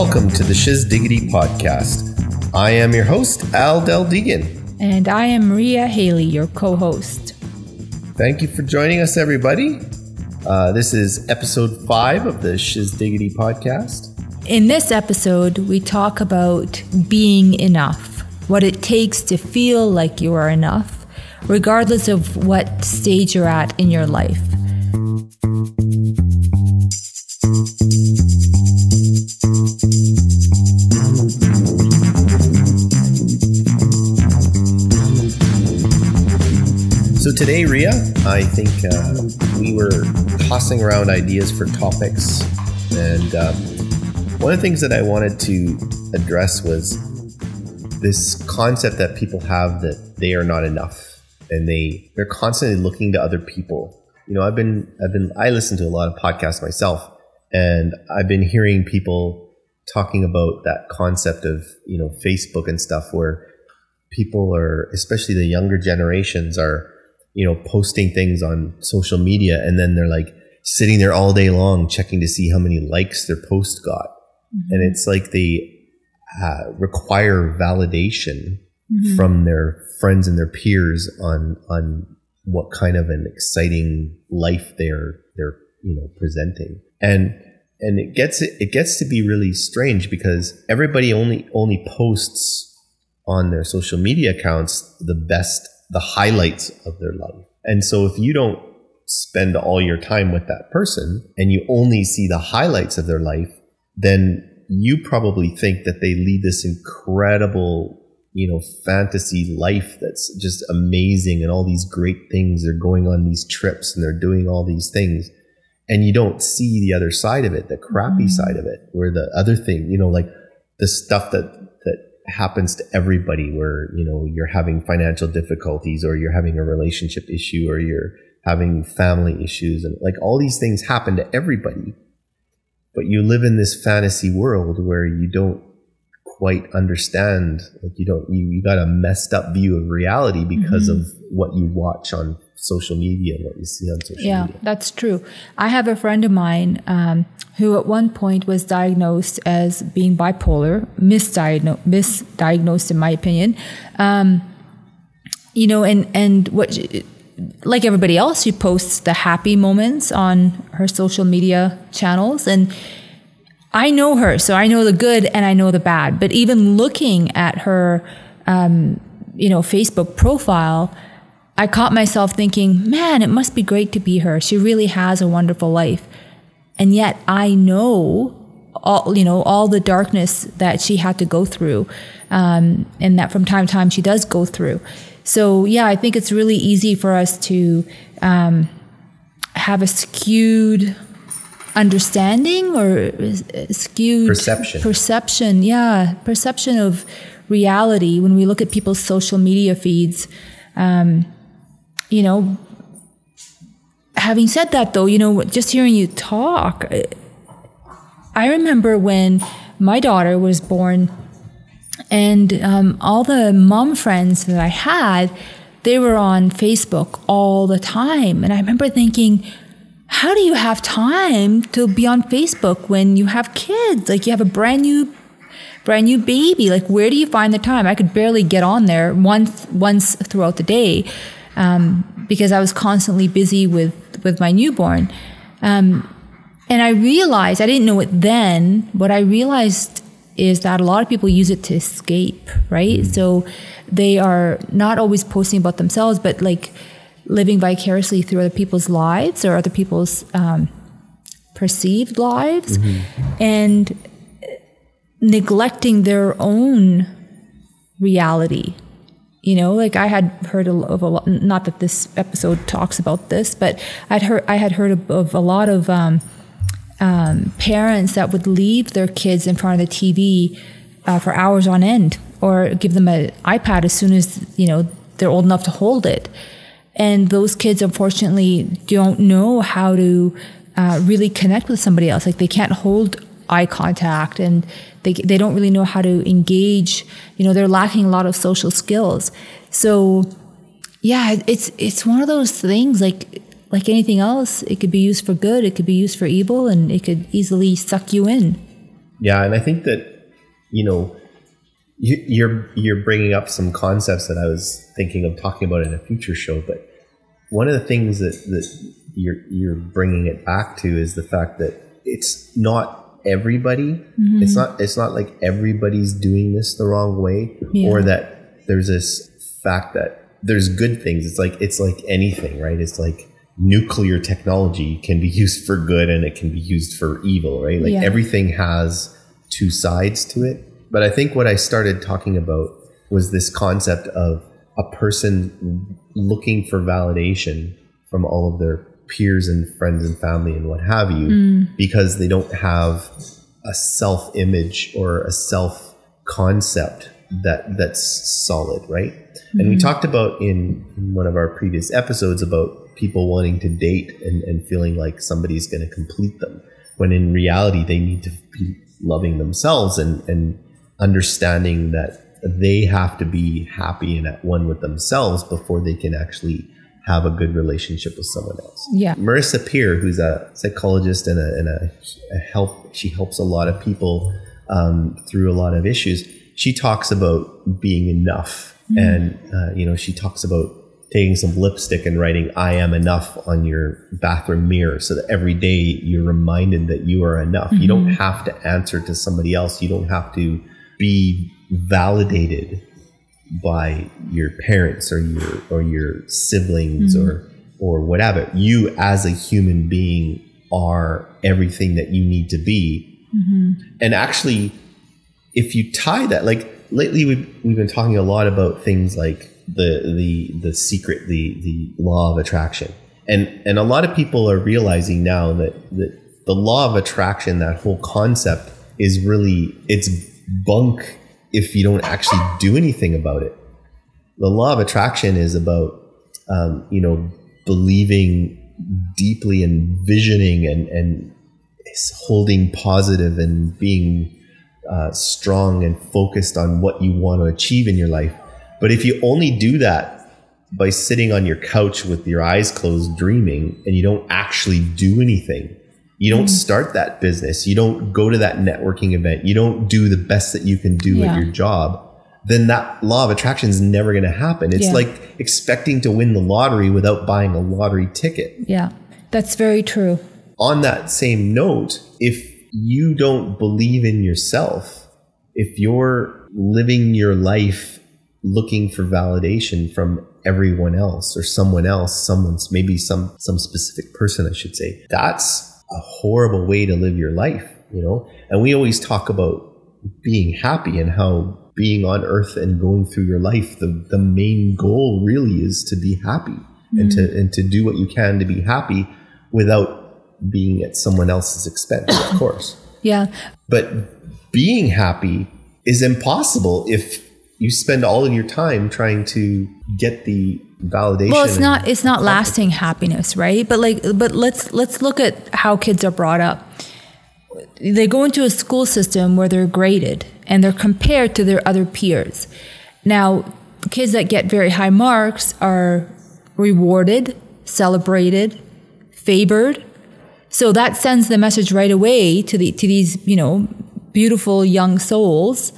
Welcome to the Shiz Diggity podcast. I am your host, Al Del Deegan. And I am Maria Haley, your co host. Thank you for joining us, everybody. Uh, this is episode five of the Shiz Diggity podcast. In this episode, we talk about being enough, what it takes to feel like you are enough, regardless of what stage you're at in your life. Today, Ria, I think uh, we were tossing around ideas for topics, and uh, one of the things that I wanted to address was this concept that people have that they are not enough, and they they're constantly looking to other people. You know, I've been I've been I listen to a lot of podcasts myself, and I've been hearing people talking about that concept of you know Facebook and stuff where people are especially the younger generations are you know, posting things on social media and then they're like sitting there all day long checking to see how many likes their post got. Mm-hmm. And it's like they uh, require validation mm-hmm. from their friends and their peers on on what kind of an exciting life they're they're you know presenting. And and it gets it gets to be really strange because everybody only only posts on their social media accounts the best the highlights of their life. And so if you don't spend all your time with that person and you only see the highlights of their life, then you probably think that they lead this incredible, you know, fantasy life that's just amazing and all these great things. They're going on these trips and they're doing all these things. And you don't see the other side of it, the crappy mm-hmm. side of it, where the other thing, you know, like the stuff that happens to everybody where, you know, you're having financial difficulties or you're having a relationship issue or you're having family issues and like all these things happen to everybody. But you live in this fantasy world where you don't quite understand like you don't you, you got a messed up view of reality because mm-hmm. of what you watch on social media and what you see on social yeah, media. Yeah, that's true. I have a friend of mine um, who at one point was diagnosed as being bipolar, misdiagnosed, misdiagnosed in my opinion. Um, you know, and and what, like everybody else, she posts the happy moments on her social media channels, and I know her, so I know the good and I know the bad. But even looking at her, um, you know, Facebook profile I caught myself thinking, man, it must be great to be her. She really has a wonderful life. And yet I know all, you know, all the darkness that she had to go through. Um, and that from time to time she does go through. So yeah, I think it's really easy for us to, um, have a skewed understanding or skewed perception. Perception, yeah, perception of reality when we look at people's social media feeds. Um, you know, having said that though, you know, just hearing you talk, I remember when my daughter was born and um, all the mom friends that I had, they were on Facebook all the time. And I remember thinking, how do you have time to be on Facebook when you have kids? Like you have a brand new brand new baby. Like where do you find the time? I could barely get on there once once throughout the day um, because I was constantly busy with with my newborn. Um, and I realized I didn't know it then. What I realized is that a lot of people use it to escape, right? Mm. So they are not always posting about themselves, but like living vicariously through other people's lives or other people's um, perceived lives, mm-hmm. and neglecting their own reality you know, like I had heard of a lot, not that this episode talks about this, but I'd heard, I had heard of, of a lot of um, um, parents that would leave their kids in front of the TV uh, for hours on end or give them an iPad as soon as, you know, they're old enough to hold it. And those kids, unfortunately, don't know how to uh, really connect with somebody else. Like they can't hold eye contact and they, they don't really know how to engage you know they're lacking a lot of social skills. So yeah it's it's one of those things like like anything else it could be used for good it could be used for evil and it could easily suck you in. Yeah, and I think that you know you, you're you're bringing up some concepts that I was thinking of talking about in a future show, but one of the things that that you're you're bringing it back to is the fact that it's not everybody. Mm-hmm. It's not it's not like everybody's doing this the wrong way, Yeah. or that there's this fact that there's good things. It's like it's like anything, right? It's like nuclear technology can be used for good and it can be used for evil, right? Like Yeah. everything has two sides to it. But I think what I started talking about was this concept of a person looking for validation from all of their peers and friends and family and what have you mm. because they don't have a self image or a self concept that that's solid right? And we mm-hmm. talked about in, in one of our previous episodes about people wanting to date and, and feeling like somebody's going to complete them when in reality they need to be loving themselves and and understanding that they have to be happy and at one with themselves before they can actually have a good relationship with someone else. Yeah. Marissa Peer, who's a psychologist and a, and a, a help, she helps a lot of people um, through a lot of issues. She talks about being enough, and uh, you know, she talks about taking some lipstick and writing "I am enough" on your bathroom mirror, so that every day you're reminded that you are enough. You don't have to answer to somebody else. You don't have to be validated by your parents or your or your siblings or mm-hmm. or whatever. You as a human being are everything that you need to be. Mm-hmm. And actually, if you tie that, like lately we've we've been talking a lot about things like the the the secret, the the law of attraction. And and a lot of people are realizing now that that the law of attraction, that whole concept is really it's bunk if you don't actually do anything about it. The law of attraction is about um, you know believing deeply and visioning and and holding positive and being uh, strong and focused on what you want to achieve in your life. But if you only do that by sitting on your couch with your eyes closed dreaming and you don't actually do anything, you don't mm-hmm. start that business, you don't go to that networking event, you don't do the best that you can do Yeah. at your job, then that law of attraction is never going to happen. It's Yeah. like expecting to win the lottery without buying a lottery ticket Yeah. That's very true. on that same note, if you don't believe in yourself, if you're living your life looking for validation from everyone else or someone else, someone's maybe some some specific person, I should say, that's a horrible way to live your life, you know? And we always talk about being happy and how being on earth and going through your life, the, the main goal really is to be happy and to mm-hmm. and to do what you can to be happy without being at someone else's expense, of course. Yeah. But being happy is impossible if you spend all of your time trying to get the validation. Well, it's not it's not lasting happiness, right? But like but let's let's look at how kids are brought up. They go into a school system where they're graded and they're compared to their other peers. Now, kids that get very high marks are rewarded, celebrated, favored. So that sends the message right away to the to these, you know, beautiful young souls.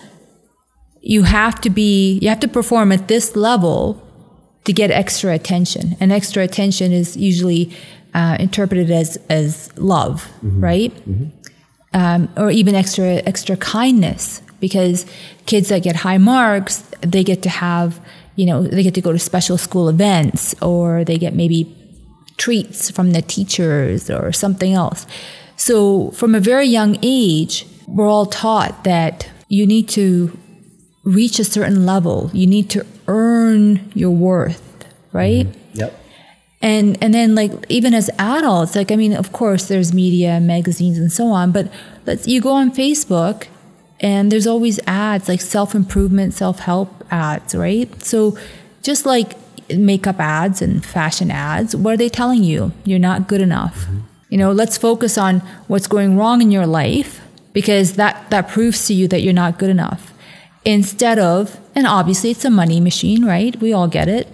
You have to be you have to perform at this level to get extra attention. And extra attention is usually uh, interpreted as as love, right? Um, or even extra extra kindness, because kids that get high marks, they get to have, you know, they get to go to special school events, or they get maybe treats from the teachers or something else. So from a very young age, we're all taught that you need to reach a certain level. You need to earn your worth, right? Mm-hmm. Yep. And and then like even as adults, like I mean, of course there's media, magazines and so on, but let's you go on Facebook and there's always ads like self-improvement, self-help ads, right? So just like makeup ads and fashion ads, what are they telling you? You're not good enough. Mm-hmm. You know, let's focus on what's going wrong in your life because that that proves to you that you're not good enough. Instead of, and obviously it's a money machine, right? We all get it.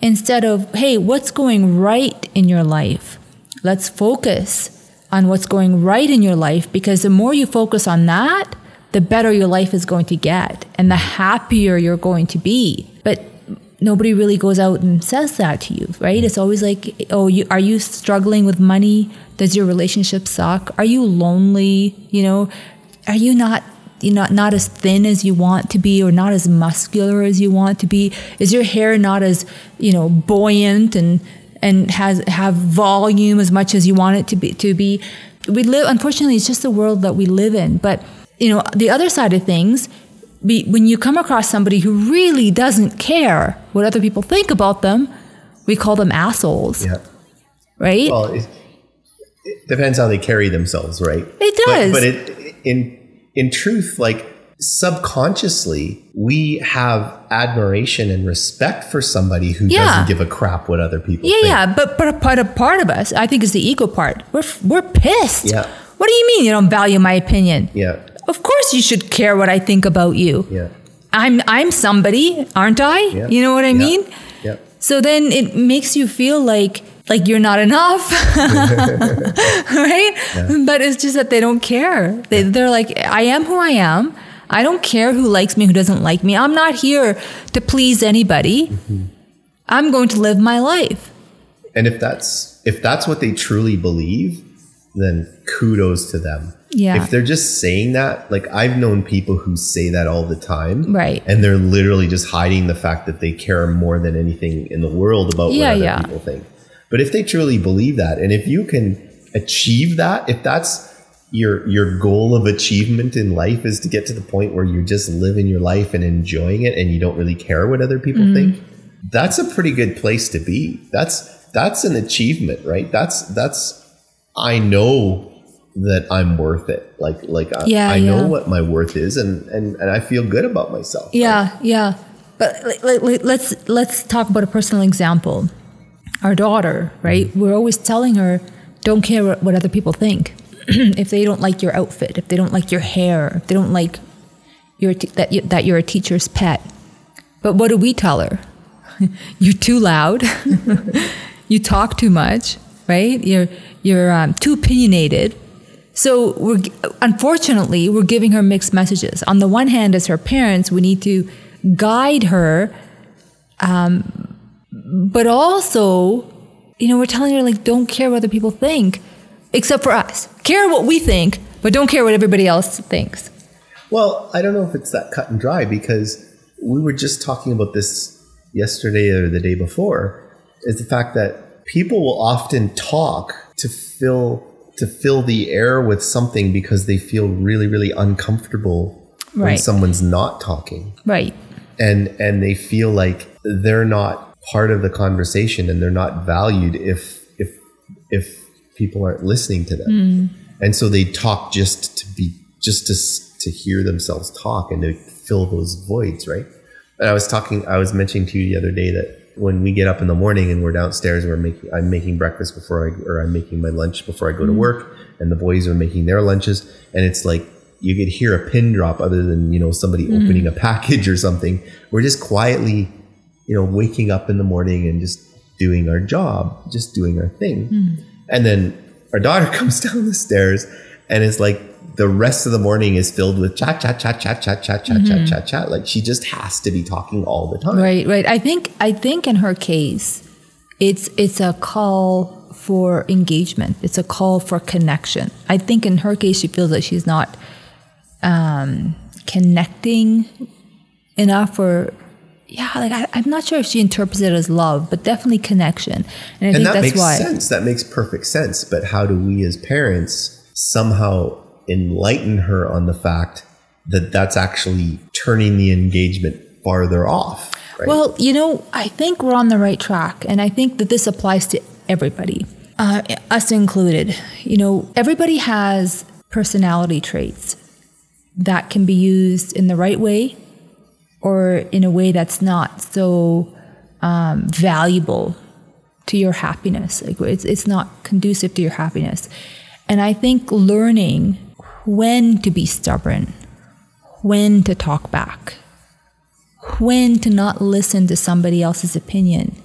Instead of, hey, what's going right in your life? Let's focus on what's going right in your life because the more you focus on that, the better your life is going to get and the happier you're going to be. But nobody really goes out and says that to you, right? It's always like, oh, you, are you struggling with money? Does your relationship suck? Are you lonely? You know, are you not you know, not as thin as you want to be or not as muscular as you want to be? Is your hair not as, you know, buoyant and and has have volume as much as you want it to be to be? We live unfortunately it's just the world that we live in. But, you know, the other side of things, be, when you come across somebody who really doesn't care what other people think about them, we call them assholes. Yeah. Right? Well, it, it depends how they carry themselves, right? It does. But, but it, in in truth, like subconsciously, we have admiration and respect for somebody who Yeah. doesn't give a crap what other people Yeah, think. yeah, but but a part, a part of us, I think, is the ego part. We're we're pissed. Yeah. What do you mean you don't value my opinion? Yeah. Of course you should care what I think about you. Yeah. I'm I'm somebody, aren't I? Yeah. You know what I Yeah. mean? Yeah. So then it makes you feel like like you're not enough, right? But it's just that they don't care. They they're like, I am who I am. I don't care who likes me, who doesn't like me. I'm not here to please anybody. Mm-hmm. I'm going to live my life. And if that's if that's what they truly believe, then kudos to them. Yeah. If they're just saying that, like I've known people who say that all the time. Right. And they're literally just hiding the fact that they care more than anything in the world about Yeah, what other yeah. people think. But if they truly believe that, and if you can achieve that, if that's your your goal of achievement in life is to get to the point where you're just living your life and enjoying it and you don't really care what other people Mm-hmm. think, that's a pretty good place to be. That's that's an achievement, right? That's that's I know that I'm worth it. Like like I, Yeah, I know yeah. what my worth is and and and I feel good about myself. Yeah, yeah. But like, like, let's let's talk about a personal example. Our daughter, right? We're always telling her, don't care what, other people think. if they don't like your outfit, if they don't like your hair, if they don't like your te- that you, that you're a teacher's pet. But what do we tell her? you're too loud. you talk too much, right? You're you're um, too opinionated. So we're unfortunately we're giving her mixed messages. On the one hand, as her parents, we need to guide her, um, but also, you know, we're telling her like, don't care what other people think, except for us. Care what we think, but don't care what everybody else thinks. Well, I don't know if it's that cut and dry because we were just talking about this yesterday or the day before. Is the fact that people will often talk to fill to fill the air with something because they feel really really uncomfortable when someone's not talking Right. and and they feel like they're not part of the conversation and they're not valued if if if people aren't listening to them. Hmm. And so they talk just to be just to to hear themselves talk and to fill those voids right? And i was talking i was mentioning to you the other day that when we get up in the morning and we're downstairs and we're making i'm making breakfast before i or i'm making my lunch before i go to hmm. work and the boys are making their lunches and it's like you could hear a pin drop other than you know somebody hmm. opening a package or something. We're just quietly you know, waking up in the morning and just doing our job, just doing our thing. Mm. And then our daughter comes down the stairs and it's like the rest of the morning is filled with chat, chat, chat, chat, chat, chat, chat, mm-hmm. chat, chat, chat. Like she just has to be talking all the time. Right, right. I think I think in her case, it's it's a call for engagement. It's a call for connection. I think in her case, she feels that she's not um, connecting enough or yeah, like I, I'm not sure if she interprets it as love, but definitely connection. And I and think that that's makes why. sense that makes perfect sense but how do we as parents somehow enlighten her on the fact that that's actually turning the engagement farther off right? Well, you know, I think we're on the right track, and I think that this applies to everybody, uh, us included. You know, everybody has personality traits that can be used in the right way or in a way that's not so um, valuable to your happiness. Like it's, it's not conducive to your happiness. And I think learning when to be stubborn, when to talk back, when to not listen to somebody else's opinion,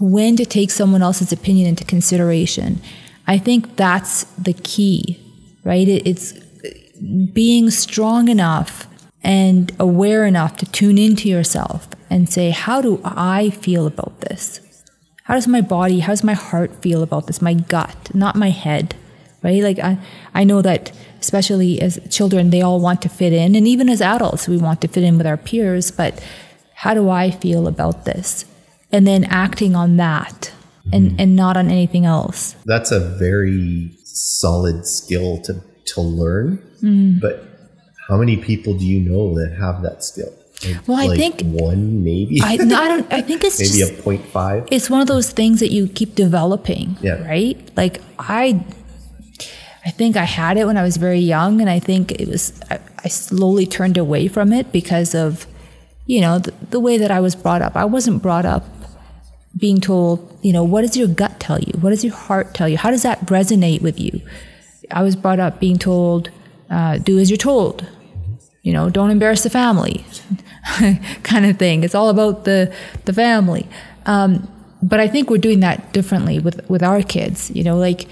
when to take someone else's opinion into consideration. I think that's the key, right? It, it's being strong enough and aware enough to tune into yourself and say, how do I feel about this? How does my body, how does my heart feel about this? My gut, not my head, right? Like I, I know that especially as children, they all want to fit in. And even as adults, we want to fit in with our peers. But how do I feel about this? And then acting on that and, mm-hmm. and not on anything else. That's a very solid skill to, to learn. Mm. But how many people do you know that have that skill? Like, well, I like think one maybe. I, no, I don't. I think it's maybe just, a point five. It's one of those things that you keep developing. Yeah. Right. Like I, I think I had it when I was very young, and I think it was. I, I slowly turned away from it because of, you know, the, the way that I was brought up. I wasn't brought up being told, you know, what does your gut tell you? What does your heart tell you? How does that resonate with you? I was brought up being told, uh, do as you're told you know, don't embarrass the family kind of thing. It's all about the, the family. Um, but I think we're doing that differently with, with our kids, you know, like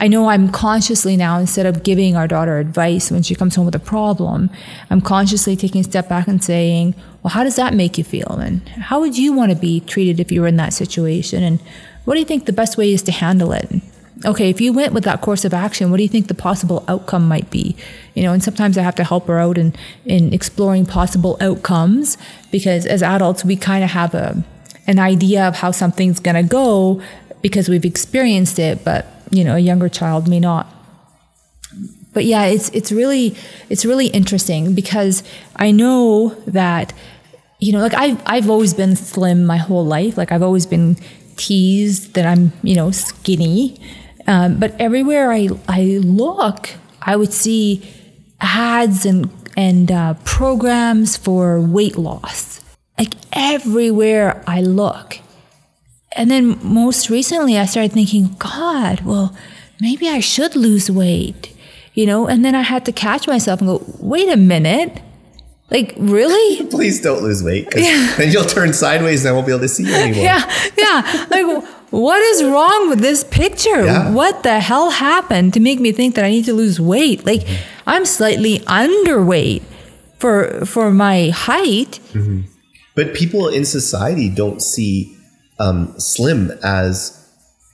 I know I'm consciously now, instead of giving our daughter advice when she comes home with a problem, I'm consciously taking a step back and saying, well, how does that make you feel? And how would you want to be treated if you were in that situation? And what do you think the best way is to handle it? Okay, if you went with that course of action, what do you think the possible outcome might be? You know, and sometimes I have to help her out in, in exploring possible outcomes because as adults, we kind of have a, an idea of how something's going to go because we've experienced it, but, you know, a younger child may not. But yeah, it's, it's really, it's really interesting because I know that, you know, like I've, I've always been slim my whole life. Like I've always been teased that I'm, you know, skinny. Um, but everywhere I, I look, I would see ads and, and uh, programs for weight loss. Like everywhere I look. And then most recently, I started thinking, God, well, maybe I should lose weight, you know? And then I had to catch myself and go, wait a minute. Like, really? Please don't lose weight. Yeah. Then you'll turn sideways and I won't be able to see you anymore. Yeah. Yeah. Like, what is wrong with this picture? Yeah. What the hell happened to make me think that I need to lose weight? Like. I'm slightly underweight for for my height. Mm-hmm. But people in society don't see um, slim as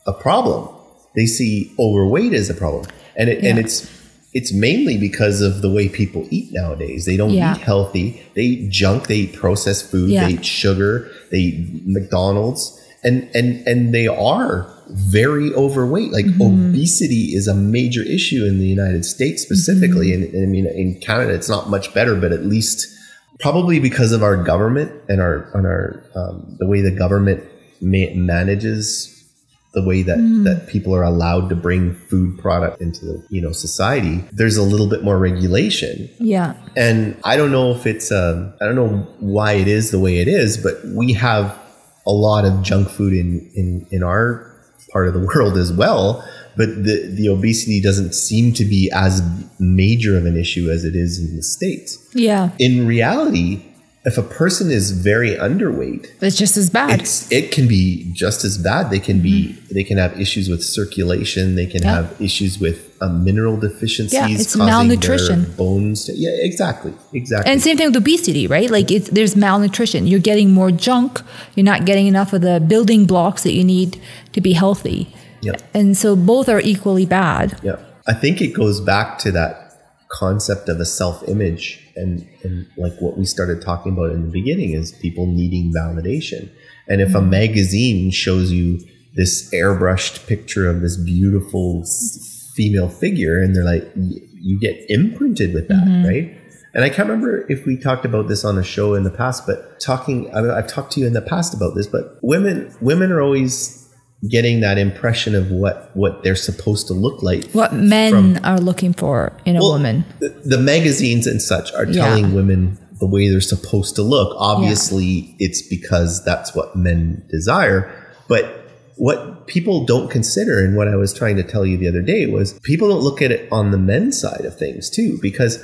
a problem. They see overweight as a problem, and it, yeah. and it's it's mainly because of the way people eat nowadays. They don't yeah. eat healthy. They eat junk. They eat processed food. They eat sugar. They eat McDonald's and and and they are very overweight. Like mm-hmm. obesity is a major issue in the United States specifically, mm-hmm. and, and I mean in Canada it's not much better, but at least probably because of our government and our on our um, the way the government ma- manages the way that mm. that people are allowed to bring food product into the you know society there's a little bit more regulation yeah and i don't know if it's um i don't know why it is the way it is but we have a lot of junk food in, in, in our part of the world as well. But the, the obesity doesn't seem to be as major of an issue as it is in the States. Yeah. In reality, if a person is very underweight, it's just as bad. it can be just as bad. They can be mm-hmm. they can have issues with circulation. They can yeah. have issues with um, mineral deficiencies. Yeah, it's malnutrition. bones. To, yeah, exactly, exactly. And same thing with obesity, right? Like it's, there's malnutrition. You're getting more junk. You're not getting enough of the building blocks that you need to be healthy. Yep. And so both are equally bad. Yeah. I think it goes back to that concept of a self-image and, and like what we started talking about in the beginning is people needing validation. And if a mm-hmm. magazine shows you this airbrushed picture of this beautiful female figure and they're like you get imprinted with that, mm-hmm. right? And I can't remember if we talked about this on a show in the past, but talking, I mean, I've talked to you in the past about this, but women, women are always getting that impression of what what they're supposed to look like. What men from, are looking for in a well, woman. The, the, magazines and such are telling yeah. women the way they're supposed to look. Obviously, yeah. it's because that's what men desire, but what people don't consider and what I was trying to tell you the other day was people don't look at it on the men's side of things too because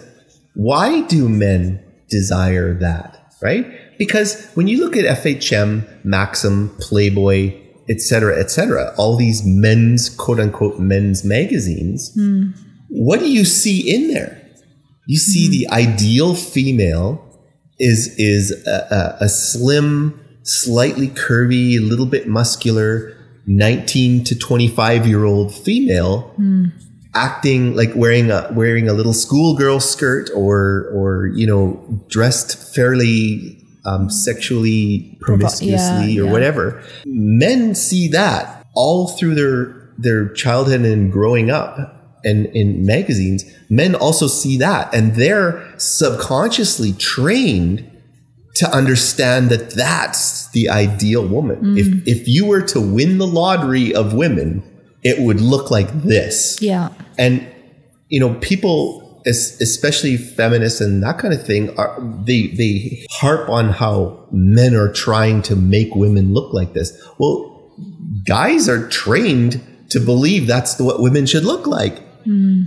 why do men desire that, right? Because when you look at FHM, Maxim, Playboy, et cetera, et cetera. All these men's quote unquote men's magazines. What do you see in there? You see mm-hmm. the ideal female is is a, a, a slim, slightly curvy, a little bit muscular, 19 to 25 year old female mm. acting like wearing a wearing a little schoolgirl skirt or or you know dressed fairly um, sexually promiscuously or yeah. whatever. Men see that all through their their childhood and growing up and in magazines. Men also see that and they're subconsciously trained to understand that that's the ideal woman. If if you were to win the lottery of women, it would look like this. Yeah. And you know, people, especially feminists and that kind of thing, are they they harp on how men are trying to make women look like this. Well, guys are trained to believe that's the, what women should look like,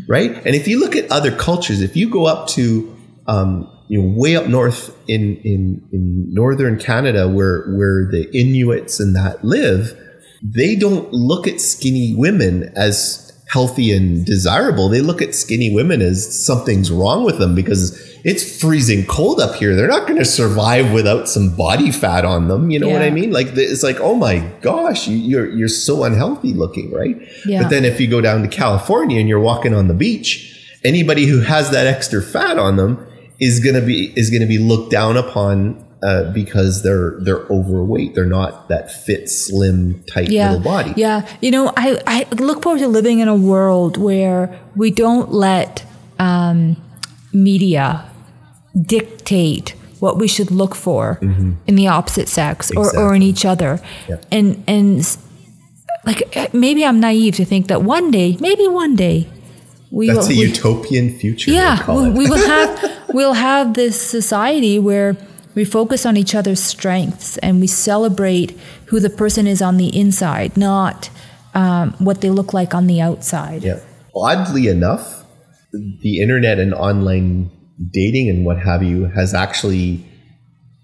right? And if you look at other cultures, if you go up to um, you know, way up north in, in in northern Canada, where where the Inuits and that live, they don't look at skinny women as healthy and desirable. They look at skinny women as something's wrong with them because it's freezing cold up here. They're not going to survive without some body fat on them. You know what I mean? Like it's like, oh my gosh, you, you're you're so unhealthy looking, right? Yeah. But then if you go down to California and you're walking on the beach, anybody who has that extra fat on them is gonna be is gonna be looked down upon uh, because they're they're overweight. They're not that fit, slim, tight yeah, little body. Yeah, you know, I, I look forward to living in a world where we don't let um, media dictate what we should look for in the opposite sex or, or in each other. Yeah. And and like maybe I'm naive to think that one day, maybe one day, we That's a will, we- utopian future. yeah, we, we will have we'll have this society where we focus on each other's strengths and we celebrate who the person is on the inside, not um, what they look like on the outside. Yeah. Oddly enough, the internet and online dating and what have you has actually,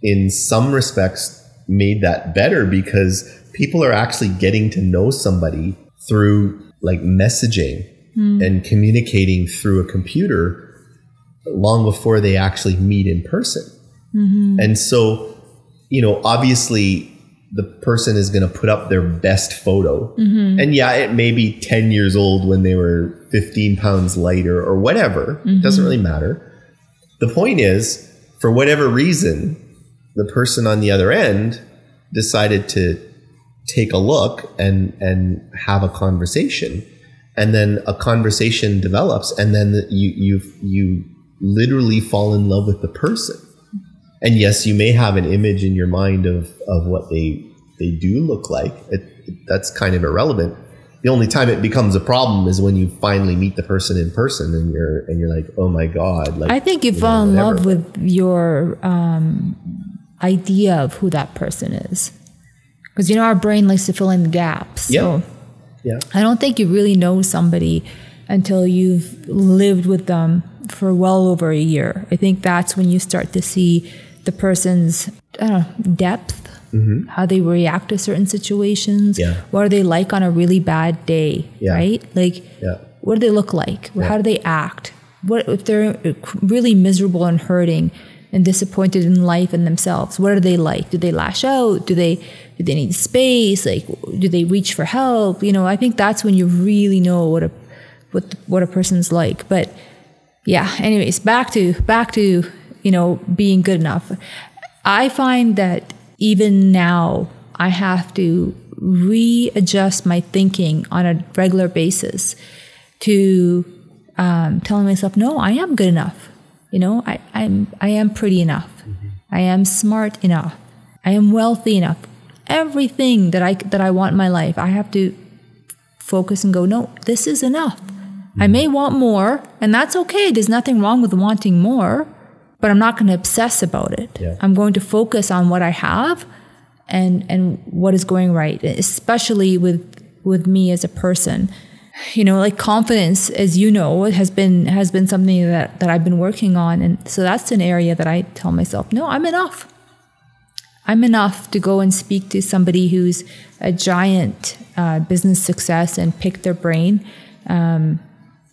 in some respects, made that better because people are actually getting to know somebody through like messaging and communicating through a computer long before they actually meet in person. Mm-hmm. And so, you know, obviously the person is going to put up their best photo. Mm-hmm. And yeah, it may be 10 years old when they were 15 pounds lighter or whatever. It mm-hmm. doesn't really matter. The point is, for whatever reason, the person on the other end decided to take a look and and have a conversation and then a conversation develops and then you you you literally fall in love with the person and yes you may have an image in your mind of of what they they do look like it, it- that's kind of irrelevant the only time it becomes a problem is when you finally meet the person in person and you're and you're like oh my god like I think you know, fall in love with your um, idea of who that person is. Because you know our brain likes to fill in the gaps. Yeah. So yeah I don't think you really know somebody until you've lived with them for well over a year. I think that's when you start to see the person's I don't know, depth, how they react to certain situations. Mm-hmm. Yeah. What are they like on a really bad day? Yeah. Right? Like Yeah. what do they look like? How do they act? What if they're really miserable and hurting and disappointed in life and themselves? What are they like? Do they lash out? Do they do they need space? Like do they reach for help? You know, I think that's when you really know what a what what a person's like. But yeah, anyways, back to back to, you know, being good enough. I find that even now I have to readjust my thinking on a regular basis to um, telling myself, no, I am good enough. You know, I, I'm I am pretty enough. I am smart enough. I am wealthy enough. Everything that I that I want in my life, I have to focus and go, no, this is enough. I may want more, and that's okay. There's nothing wrong with wanting more, but I'm not going to obsess about it. Yeah. I'm going to focus on what I have and and what is going right, especially with with me as a person. You know, like confidence, as you know, has been has been something that that I've been working on, and so that's an area that I tell myself, no, I'm enough. I'm enough to go and speak to somebody who's a giant uh, business success and pick their brain. Um,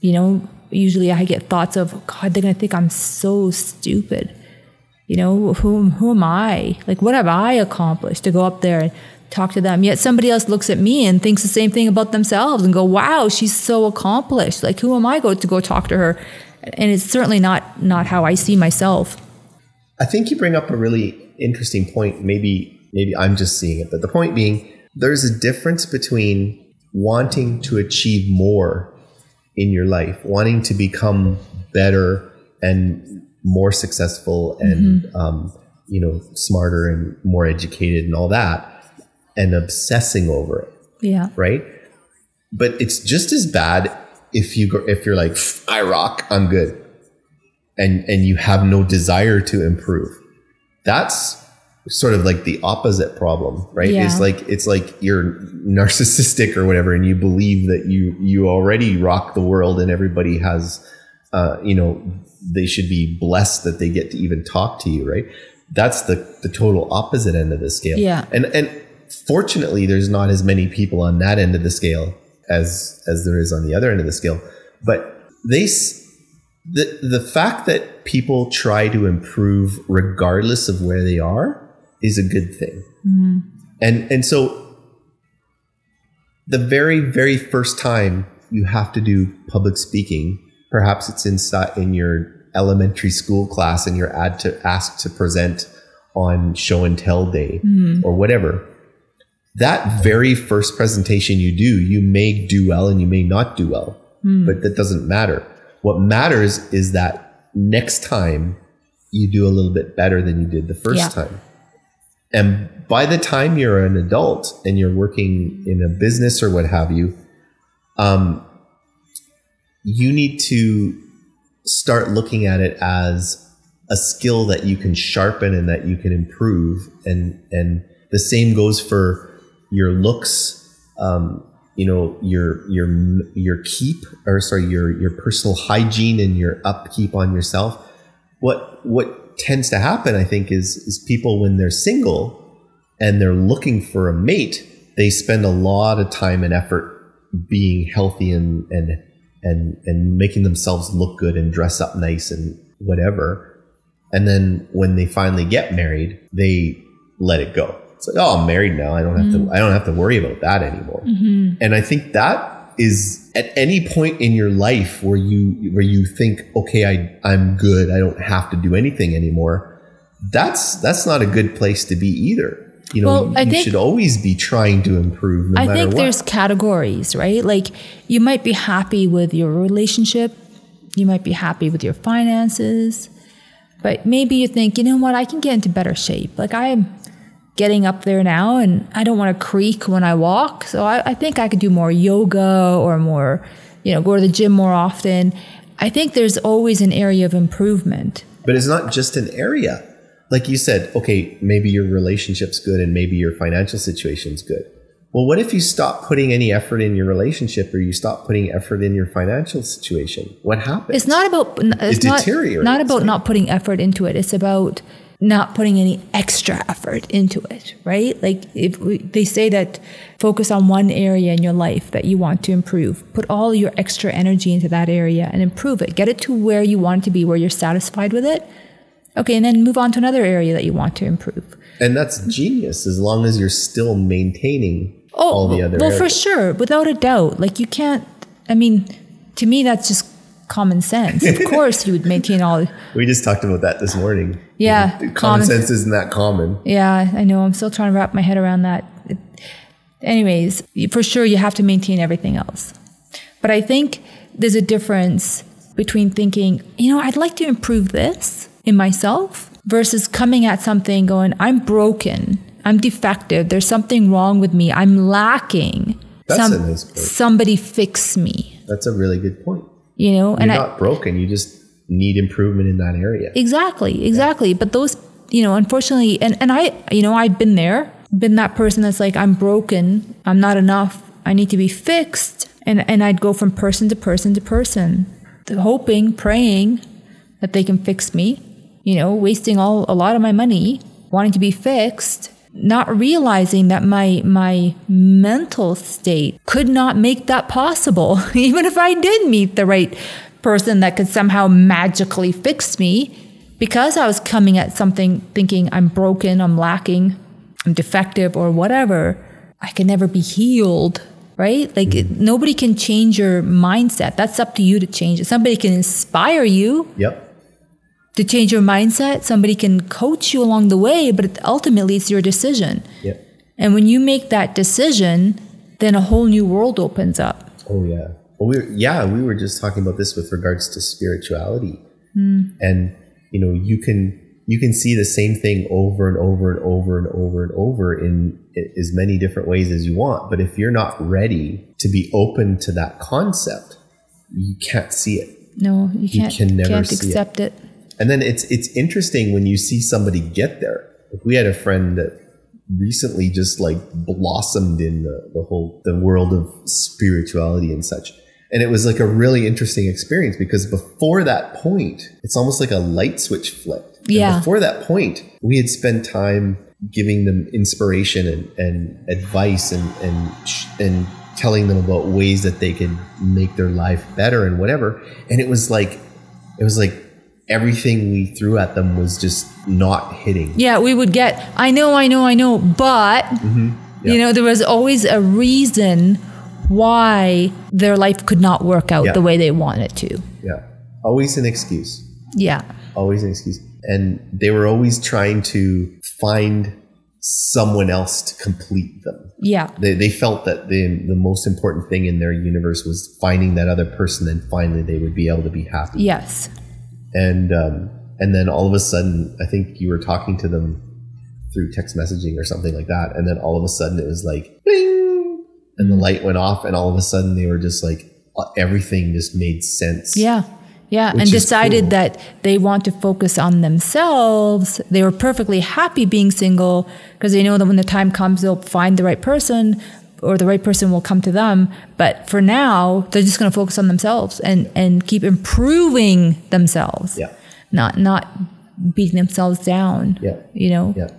you know, usually I get thoughts of, God, they're going to think I'm so stupid. You know, who, who am I? Like, what have I accomplished to go up there and talk to them? Yet somebody else looks at me and thinks the same thing about themselves and go, wow, she's so accomplished. Like, who am I go to go talk to her? And it's certainly not, not how I see myself. I think you bring up a really interesting point. Maybe, maybe I'm just seeing it, but the point being, there's a difference between wanting to achieve more in your life, wanting to become better and more successful and mm-hmm. um, you know smarter and more educated and all that, and obsessing over it. Yeah. Right. But it's just as bad if you go if you're like I rock, I'm good, and and you have no desire to improve. That's sort of like the opposite problem, right? Yeah. It's like it's like you're narcissistic or whatever, and you believe that you you already rock the world, and everybody has, uh, you know, they should be blessed that they get to even talk to you, right? That's the the total opposite end of the scale. Yeah, and and fortunately, there's not as many people on that end of the scale as as there is on the other end of the scale, but they the the fact that people try to improve regardless of where they are is a good thing. Mm-hmm. And and so the very very first time you have to do public speaking, perhaps it's inside in your elementary school class and you're ad to asked to present on show and tell day mm-hmm. or whatever. That very first presentation you do, you may do well and you may not do well, mm. but that doesn't matter. What matters is that next time you do a little bit better than you did the first yeah. time. And by the time you're an adult and you're working in a business or what have you, um, you need to start looking at it as a skill that you can sharpen and that you can improve. And and the same goes for your looks. Um, you know your your your keep or sorry your your personal hygiene and your upkeep on yourself. What what tends to happen, I think, is is people when they're single and they're looking for a mate, they spend a lot of time and effort being healthy and and and and making themselves look good and dress up nice and whatever. And then when they finally get married, they let it go. It's like, oh, I'm married now. I don't have mm-hmm. to. I don't have to worry about that anymore. Mm-hmm. And I think that is at any point in your life where you where you think okay I I'm good I don't have to do anything anymore that's that's not a good place to be either. You know well, you think, should always be trying to improve no I think what. there's categories right? Like you might be happy with your relationship you might be happy with your finances but maybe you think you know what? I can get into better shape. Like I am getting up there now and I don't want to creak when I walk. So I, I, think I could do more yoga or more, you know, go to the gym more often. I think there's always an area of improvement. But it's not just an area. Like you said, okay, maybe your relationship's good and maybe your financial situation's good. Well, what if you stop putting any effort in your relationship or you stop putting effort in your financial situation? What happens? It's not about it's it not, not about not putting effort into it. It's about not putting any extra effort into it, right? Like if we, they say that focus on one area in your life that you want to improve, put all your extra energy into that area and improve it. Get it to where you want it to be, where you're satisfied with it. Okay, and then move on to another area that you want to improve. And that's genius as long as you're still maintaining oh, all the other Well, areas. for sure, without a doubt. Like you can't I mean, to me that's just common sense. Of course, you would maintain all. We just talked about that this morning. Yeah, common, common sense isn't that common. Yeah, I know. I'm still trying to wrap my head around that. anyways, for sure, you have to maintain everything else. But I think there's a difference between thinking, you know, I'd like to improve this in myself versus coming at something going, I'm broken, I'm defective, there's something wrong with me, I'm lacking. That's Some, a nice point. Somebody fix me. That's a really good point you know You're and not I, broken you just need improvement in that area. Exactly exactly. Yeah. but those you know unfortunately and, and i you know i've been there been that person that's like i'm broken i'm not enough i need to be fixed. And and i'd go from person to person to person hoping praying that they can fix me you know wasting all a lot of my money wanting to be fixed, not realizing that my my mental state could not make that possible even if I did meet the right person that could somehow magically fix me because I was coming at something thinking I'm broken, I'm lacking, I'm defective or whatever. I can never be healed right? Like it, nobody can change your mindset. That's up to you to change it. Somebody can inspire you Yep. To change your mindset. Somebody can coach you along the way, but ultimately it's your decision. Yep. And when you make that decision, then a whole new world opens up. Oh yeah. Well, we were, yeah, we were just talking about this with regards to spirituality, hmm. and you know, you can you can see the same thing over and over and over and over and over in as many different ways as you want. But if you're not ready to be open to that concept, you can't see it. No, you can't, can never can't see it. accept it. And then it's it's interesting when you see somebody get there. Like we had a friend that recently just like blossomed in the, the whole the world of spirituality and such. And it was like a really interesting experience because before that point, it's almost like a light switch flipped. And Yeah. before that point, we had spent time giving them inspiration and, and advice and and and telling them about ways that they can make their life better and whatever. And it was like it was like everything we threw at them was just not hitting. Yeah, we would get, I know, I know, I know, but, Mm-hmm. Yeah. you know, there was always a reason why their life could not work out Yeah. the way they wanted to. Yeah. Always an excuse. Yeah. Always an excuse. And they were always trying to find someone else to complete them. Yeah. They, they felt that the, the most important thing in their universe was finding that other person and finally they would be able to be happy. Yes. And, um, and then all of a sudden, I think you were talking to them through text messaging or something like that. And then all of a sudden it was like, bling, and the light went off. And all of a sudden they were just like, uh, everything just made sense. Yeah. Yeah. Which and decided cool. that they want to focus on themselves. They were perfectly happy being single because they know that when the time comes, they'll find the right person or the right person will come to them. But for now, they're just going to focus on themselves and, and keep improving themselves. Yeah. Not, not beating themselves down. Yeah. You know? Yeah.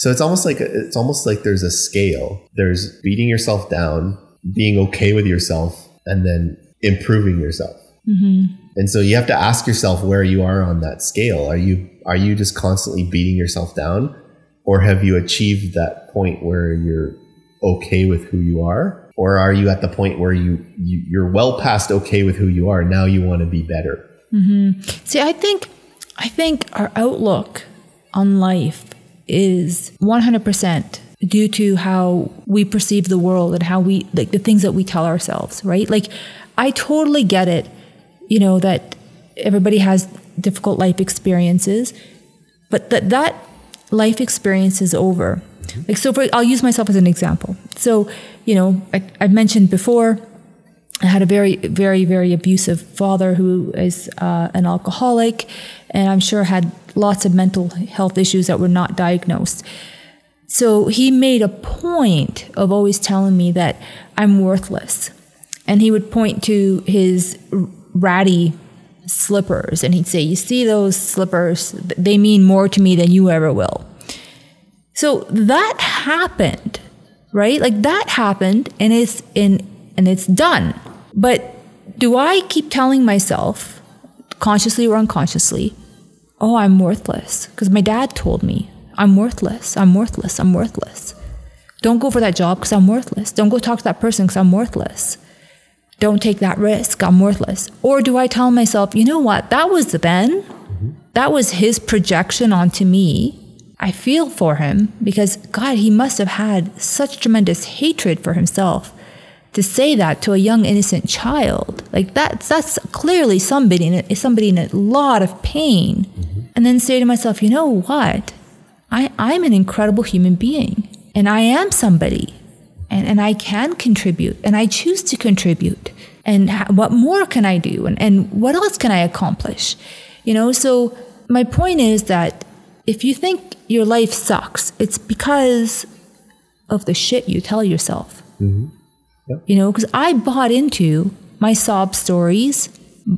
So it's almost like it's almost like there's a scale. There's beating yourself down, being okay with yourself, and then improving yourself. Mm-hmm. And so you have to ask yourself where you are on that scale. Are you are you just constantly beating yourself down, or have you achieved that point where you're okay with who you are, or are you at the point where you, you you're well past okay with who you are? Now you want to be better. Mm-hmm. See, I think I think our outlook on life is 100% due to how we perceive the world and how we like the things that we tell ourselves, right? Like I totally get it, you know, that everybody has difficult life experiences, but that that life experience is over. Like so for I'll use myself as an example. So, you know, I, I've mentioned before I had a very, very, very abusive father who is uh, an alcoholic, and I'm sure had lots of mental health issues that were not diagnosed. So he made a point of always telling me that I'm worthless. And he would point to his ratty slippers and he'd say, You see those slippers? They mean more to me than you ever will. So that happened, right? Like that happened and it's in and it's done. But do I keep telling myself, consciously or unconsciously, oh, I'm worthless? Because my dad told me, I'm worthless, I'm worthless, I'm worthless. Don't go for that job because I'm worthless. Don't go talk to that person because I'm worthless. Don't take that risk, I'm worthless. Or do I tell myself, you know what, that was then, mm-hmm. that was his projection onto me. I feel for him because, God, he must have had such tremendous hatred for himself to say that to a young innocent child. Like that's that's clearly somebody in a, somebody in a lot of pain. Mm-hmm. And then say to myself, you know what? I, I'm an incredible human being and I am somebody and, and I can contribute and I choose to contribute. And ha- what more can I do? And, and what else can I accomplish? You know, so my point is that if you think your life sucks, it's because of the shit you tell yourself. Mm-hmm. You know, because I bought into my sob stories,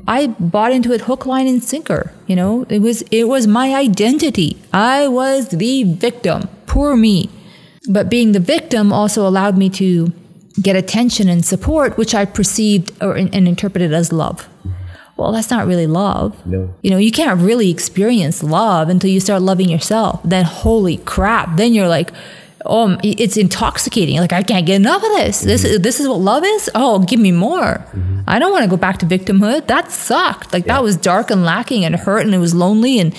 I bought into it hook, line, and sinker. You know, it was it was my identity. I was the victim. Poor me. But being the victim also allowed me to get attention and support, which I perceived or and interpreted as love. Well, that's not really love. No. You know, you can't really experience love until you start loving yourself. Then, holy crap! Then you're like, oh, it's intoxicating. Like I can't get enough of this. Mm-hmm. This this is what love is. Oh, give me more. Mm-hmm. I don't want to go back to victimhood. That sucked. Like yeah. that was dark and lacking and hurt and it was lonely and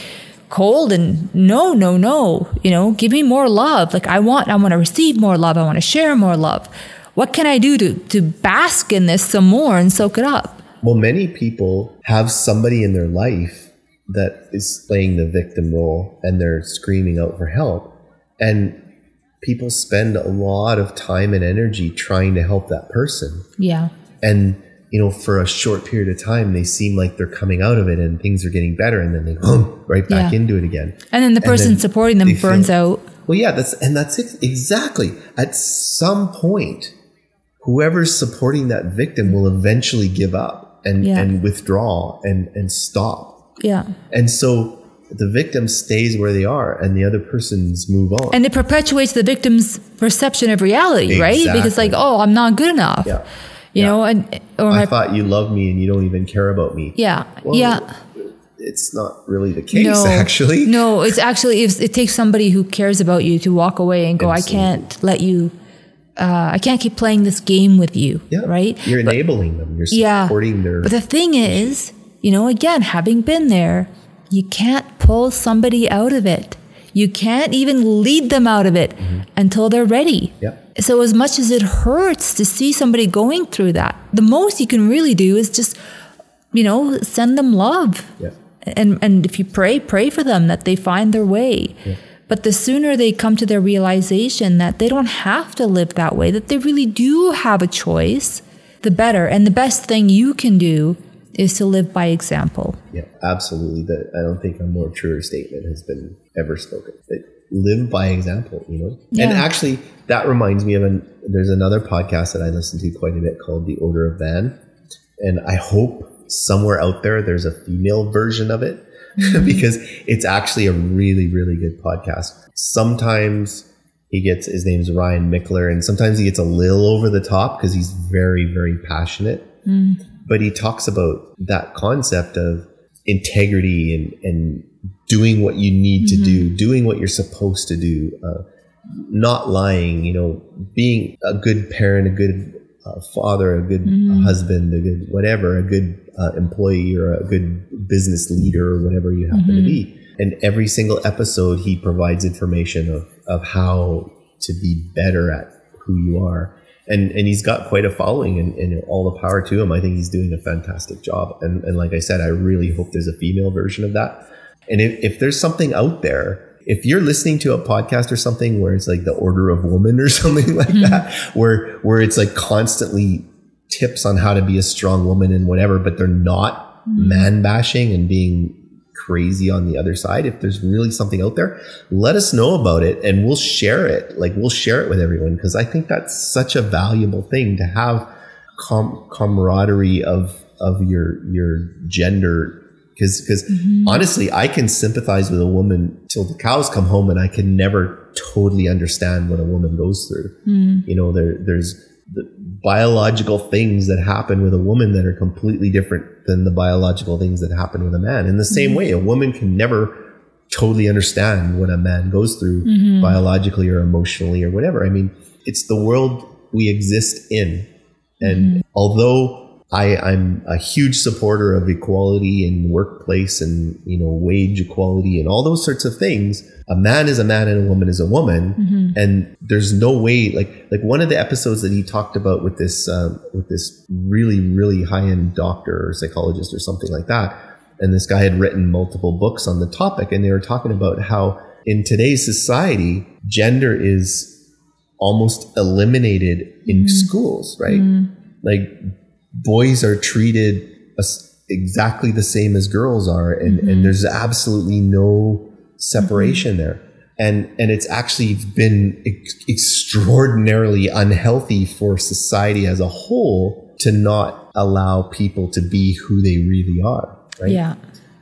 cold and no, no, no. You know, give me more love. Like I want, I want to receive more love. I want to share more love. What can I do to to bask in this some more and soak it up? Well, many people have somebody in their life that is playing the victim role and they're screaming out for help. And people spend a lot of time and energy trying to help that person. Yeah. And you know, for a short period of time, they seem like they're coming out of it and things are getting better, and then they boom, right back yeah. into it again. And then the person then supporting them burns feel, out. Well, yeah, that's and that's it, exactly. At some point, whoever's supporting that victim will eventually give up and yeah. and withdraw and and stop. Yeah. And so the victim stays where they are and the other person's move on. And it perpetuates the victim's perception of reality, exactly. right? Because like, oh, I'm not good enough. Yeah. You yeah. know, and or I thought you love me and you don't even care about me. Yeah. Well, yeah. It's not really the case, no, actually. No, it's actually if it takes somebody who cares about you to walk away and go, Absolutely. I can't let you uh, I can't keep playing this game with you, yeah. right? You're but, enabling them. You're supporting yeah, their. But the thing is, you know, again, having been there, you can't pull somebody out of it. You can't even lead them out of it mm-hmm. until they're ready. Yep. So, as much as it hurts to see somebody going through that, the most you can really do is just, you know, send them love. Yep. And, and if you pray, pray for them that they find their way. Yep. But the sooner they come to their realization that they don't have to live that way, that they really do have a choice, the better. And the best thing you can do is to live by example. Yeah, absolutely. That I don't think a more truer statement has been ever spoken. That live by example, you know. Yeah. And actually, that reminds me of an. There's another podcast that I listen to quite a bit called The Order of Man, and I hope somewhere out there there's a female version of it. because it's actually a really really good podcast. Sometimes he gets his name's Ryan Michler, and sometimes he gets a little over the top because he's very very passionate. Mm but he talks about that concept of integrity and, and doing what you need mm-hmm. to do, mm-hmm. doing what you're supposed to do, uh, not lying, you know, being a good parent, a good uh, father, a good mm-hmm. husband, a good whatever, a good uh, employee or a good business leader or whatever you happen mm-hmm. to be. And every single episode, he provides information of, of how to be better at who you are and and he's got quite a following and, and, all the power to him. I think he's doing a fantastic job. And and like I said, I really hope there's a female version of that. And if, if there's something out there, if you're listening to a podcast or something where it's like the order of woman or something like mm-hmm. that, where where it's like constantly tips on how to be a strong woman and whatever, but they're not mm-hmm. man bashing and being crazy on the other side, if there's really something out there, let us know about it and we'll share it. Like we'll share it with everyone because I think that's such a valuable thing to have com- camaraderie of of your your gender because because mm-hmm. honestly i can sympathize with a woman till the cows come home and i can never totally understand what a woman goes through mm. you know there there's the biological things that happen with a woman that are completely different than the biological things that happen with a man. In the same mm-hmm. way, a woman can never totally understand what a man goes through mm-hmm. biologically or emotionally or whatever. I mean, it's the world we exist in. And mm-hmm. although I, I'm a huge supporter of equality in workplace and you know wage equality and all those sorts of things. A man is a man and a woman is a woman, mm-hmm. and there's no way like like one of the episodes that he talked about with this uh, with this really really high end doctor or psychologist or something like that, and this guy had written multiple books on the topic, and they were talking about how in today's society gender is almost eliminated in mm-hmm. schools, right? Mm-hmm. Like boys are treated exactly the same as girls are, and, mm-hmm. and there's absolutely no separation mm-hmm. there. And, and it's actually been ex- extraordinarily unhealthy for society as a whole to not allow people to be who they really are. Right. Yeah.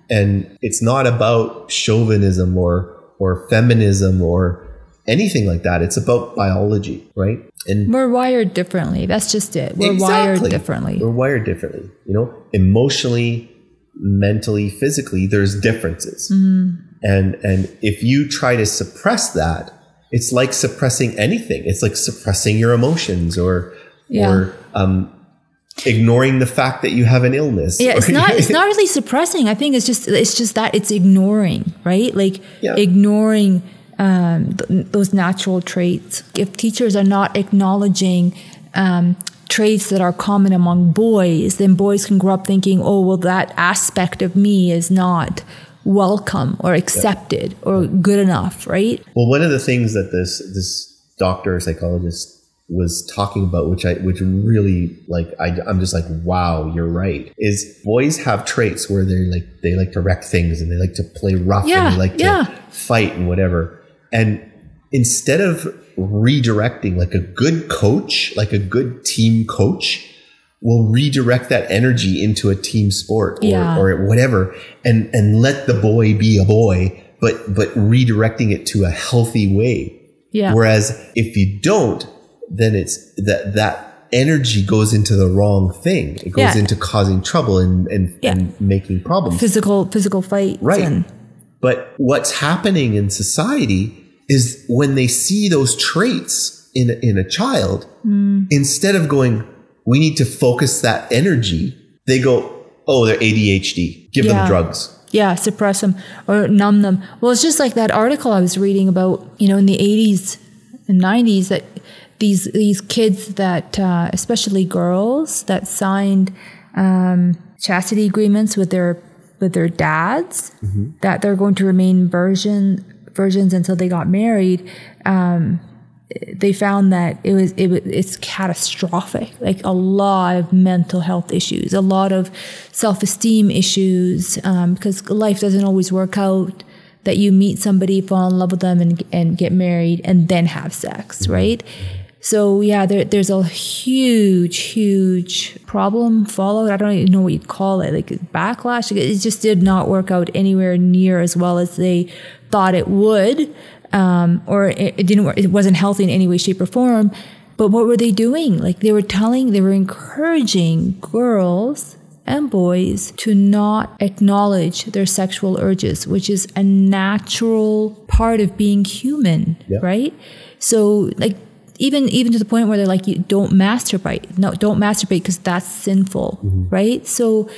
And it's not about chauvinism or or feminism or anything like that. It's about biology, right? And we're wired differently. That's just it. We're exactly. wired differently. We're wired differently. You know, emotionally, mentally, physically, there's differences. Mm. And and if you try to suppress that, it's like suppressing anything. It's like suppressing your emotions or yeah. or um, ignoring the fact that you have an illness. Yeah, it's not it's not really suppressing. I think it's just it's just that it's ignoring, right? Like yeah. ignoring um, th- those natural traits. If teachers are not acknowledging um, traits that are common among boys, then boys can grow up thinking, "Oh, well, that aspect of me is not." welcome or accepted yeah. or good enough right well one of the things that this this doctor or psychologist was talking about, which I, which really like, I, I'm just like, wow, you're right. Is boys have traits where they like, they like to wreck things and they like to play rough yeah, and they like yeah. to fight and whatever. And instead of redirecting, like a good coach, like a good team coach, will redirect that energy into a team sport or, yeah. or whatever, and and let the boy be a boy, but but redirecting it to a healthy way. Yeah. Whereas if you don't, then it's that that energy goes into the wrong thing. It goes yeah. into causing trouble and and, yeah. and, making problems. Physical physical fight. Right. And- but what's happening in society is when they see those traits in in a child, mm. instead of going, we need to focus that energy, they go, oh, they're ADHD. Give yeah. them drugs. Yeah, suppress them or numb them. Well, it's just like that article I was reading about, you know, in the 80s and 90s that these these kids that, uh, especially girls, that signed um, chastity agreements with their with their dads, mm-hmm. that they're going to remain virgin virgins until they got married. Um, they found that it was it, was it's catastrophic like a lot of mental health issues a lot of self-esteem issues um, because life doesn't always work out that you meet somebody fall in love with them and, and get married and then have sex right so yeah, there, there's a huge, huge problem fallout. I don't even know what you'd call it, like backlash. It just did not work out anywhere near as well as they thought it would, um, or it, it didn't. It wasn't healthy in any way, shape, or form. But what were they doing? Like they were telling, they were encouraging girls and boys to not acknowledge their sexual urges, which is a natural part of being human, yep. right? So like even even to the point where they're like, you don't masturbate. No, don't masturbate because that's sinful, mm-hmm. right? So,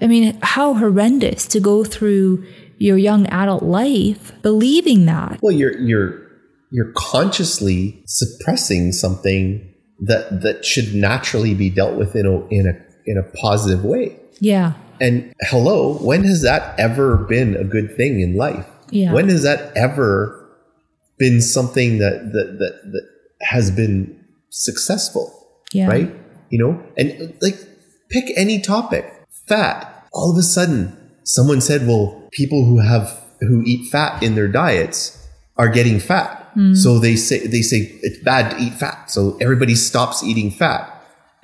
I mean, how horrendous to go through your young adult life believing that. Well, you're you're you're consciously suppressing something that that should naturally be dealt with in a in a in a positive way. Yeah. And hello, when has that ever been a good thing in life? Yeah. When has that ever been something that that that, that has been successful. Yeah. Right? You know, and like pick any topic. Fat. All of a sudden, someone said, well, people who have who eat fat in their diets are getting fat. Mm. So they say they say it's bad to eat fat. So everybody stops eating fat.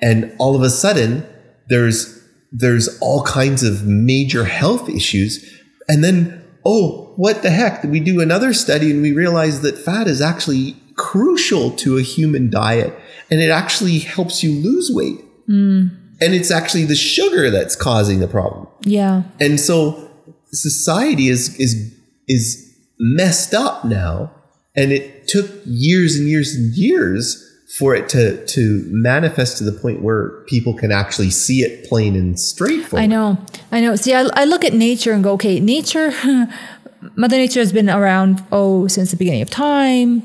And all of a sudden, there's there's all kinds of major health issues. And then, oh, what the heck? We do another study and we realize that fat is actually crucial to a human diet and it actually helps you lose weight. Mm. And it's actually the sugar that's causing the problem. Yeah. And so society is is is messed up now and it took years and years and years for it to to manifest to the point where people can actually see it plain and straightforward. I know. I know. See, I, I look at nature and go, okay, nature Mother Nature has been around oh since the beginning of time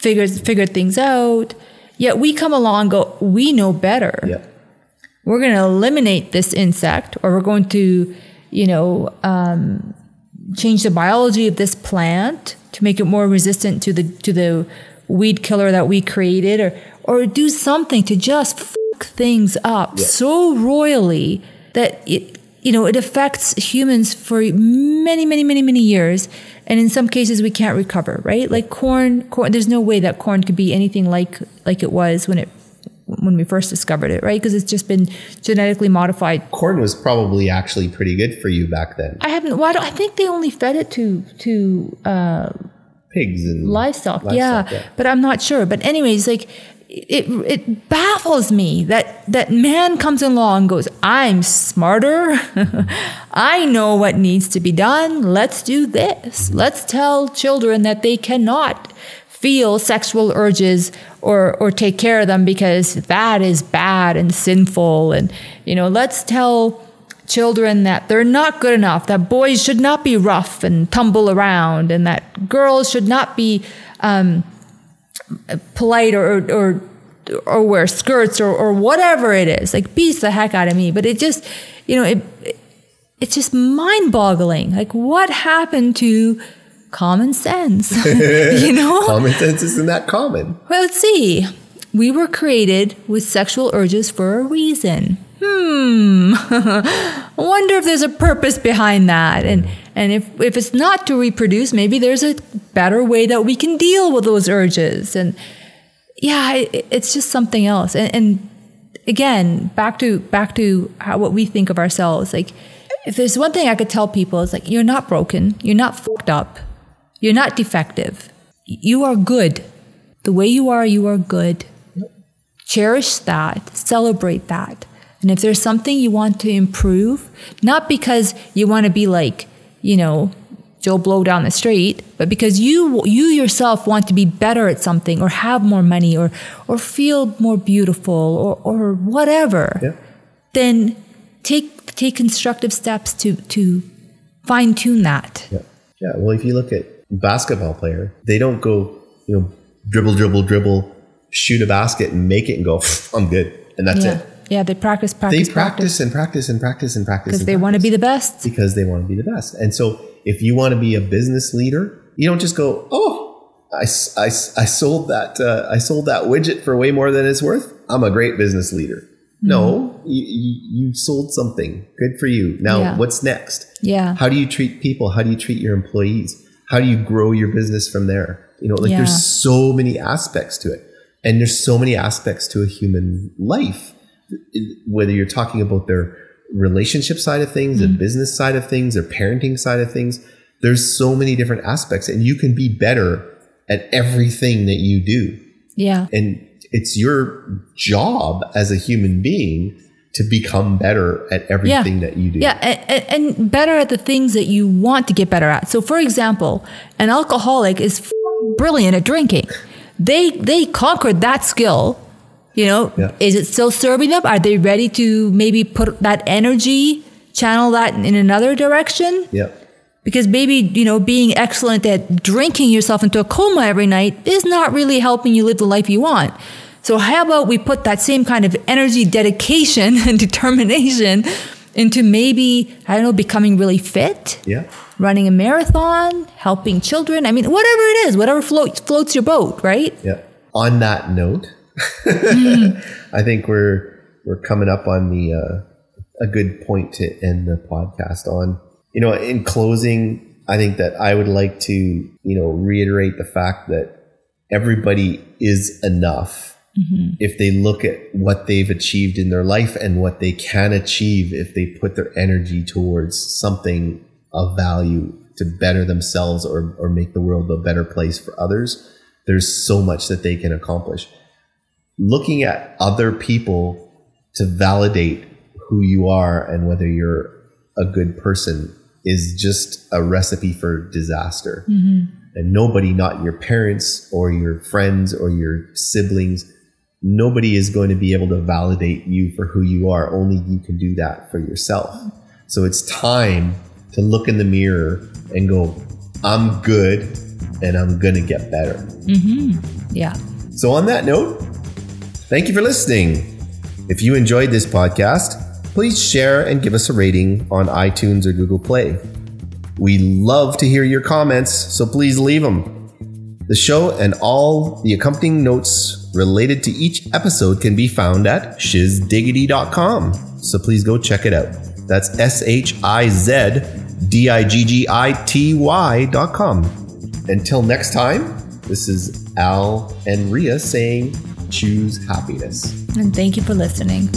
figured things out. Yet we come along go, we know better. Yeah. We're going to eliminate this insect, or we're going to, you know, um, change the biology of this plant to make it more resistant to the to the weed killer that we created, or or do something to just fuck things up yeah. so royally that it you know it affects humans for many many many many years and in some cases we can't recover right like corn corn there's no way that corn could be anything like like it was when it when we first discovered it, right? Because it's just been genetically modified. Corn was probably actually pretty good for you back then. I haven't. Well, I, I think they only fed it to to uh, Pigs and livestock. livestock, yeah. yeah. but I'm not sure. But anyways, like it it baffles me that that man comes along and goes, "I'm smarter. I know what needs to be done. Let's do this. Let's tell children that they cannot feel sexual urges or or take care of them because that is bad and sinful and you know, let's tell children that they're not good enough, that boys should not be rough and tumble around, and that girls should not be um, Uh, polite or, or or wear skirts or, or whatever it is. Like beats the heck out of me. But it just, you know, it, it it's just mind boggling. Like what happened to common sense? you know? Common sense isn't that common. Well, let's see. We were created with sexual urges for a reason. Hmm. I wonder if there's a purpose behind that. And and if, if it's not to reproduce, maybe there's a better way that we can deal with those urges. And yeah, it, it's just something else. And, and again, back to back to how what we think of ourselves. Like if there's one thing I could tell people it's like you're not broken, you're not fucked up, you're not defective. You are good. The way you are, you are good. Cherish that, celebrate that. And if there's something you want to improve, not because you want to be like, you know, Joe Blow down the street, but because you you yourself want to be better at something or have more money or or feel more beautiful or or whatever, Yeah. then take take constructive steps to to fine tune that. Yeah. Yeah. Well, if you look at basketball player, they don't go, you know, dribble, dribble, dribble, shoot a basket and make it and go, I'm good. And that's yeah. it. Yeah, they practice, They practice, practice and practice and practice and practice. because they want to be the best. because they want to be the best. And so if you want to be a business leader, you don't just go, oh, I, I I sold that uh, I sold that widget for way more than it's worth. I'm a great business leader. No, you, you, you sold something. Good for you. Now, Yeah. what's next? Yeah. How do you treat people? How do you treat your employees? How do you grow your business from there? You know, like Yeah. there's so many aspects to it. And there's so many aspects to a human life. Whether you're talking about their relationship side of things, Mm. their business side of things, their parenting side of things, there's so many different aspects and you can be better at everything that you do. Yeah. And it's your job as a human being to become better at everything that you do. Yeah, and, and better at the things that you want to get better at. So, for example, an alcoholic is brilliant at drinking. They they conquered that skill. You know, Yeah. is it still serving them? Are they ready to maybe put that energy, channel that in another direction? Yeah. Because maybe, you know, being excellent at drinking yourself into a coma every night is not really helping you live the life you want. So how about we put that same kind of energy, dedication, and determination into maybe, I don't know, becoming really fit, Yeah. running a marathon, helping children. I mean, whatever it is, whatever floats floats your boat, right? Yeah. On that note, I think we're we're coming up on the uh, a good point to end the podcast on. You know, in closing, I think that I would like to you know reiterate the fact that everybody is enough if they look at what they've achieved in their life and what they can achieve if they put their energy towards something of value to better themselves or, or make the world a better place for others. There's so much that they can accomplish. Looking at other people to validate who you are and whether you're a good person is just a recipe for disaster. Mm-hmm. And nobody, not your parents or your friends or your siblings, nobody is going to be able to validate you for who you are. Only you can do that for yourself. So it's time to look in the mirror and go, I'm good and I'm going to get better. Mm-hmm. Yeah. So, on that note, thank you for listening. If you enjoyed this podcast, please share and give us a rating on iTunes or Google Play. We love to hear your comments, so please leave them. The show and all the accompanying notes related to each episode can be found at shizdiggity.com. So please go check it out. That's S H I Z D I G G I T Y.com. Until next time, this is Al and Ria saying choose happiness. And thank you for listening.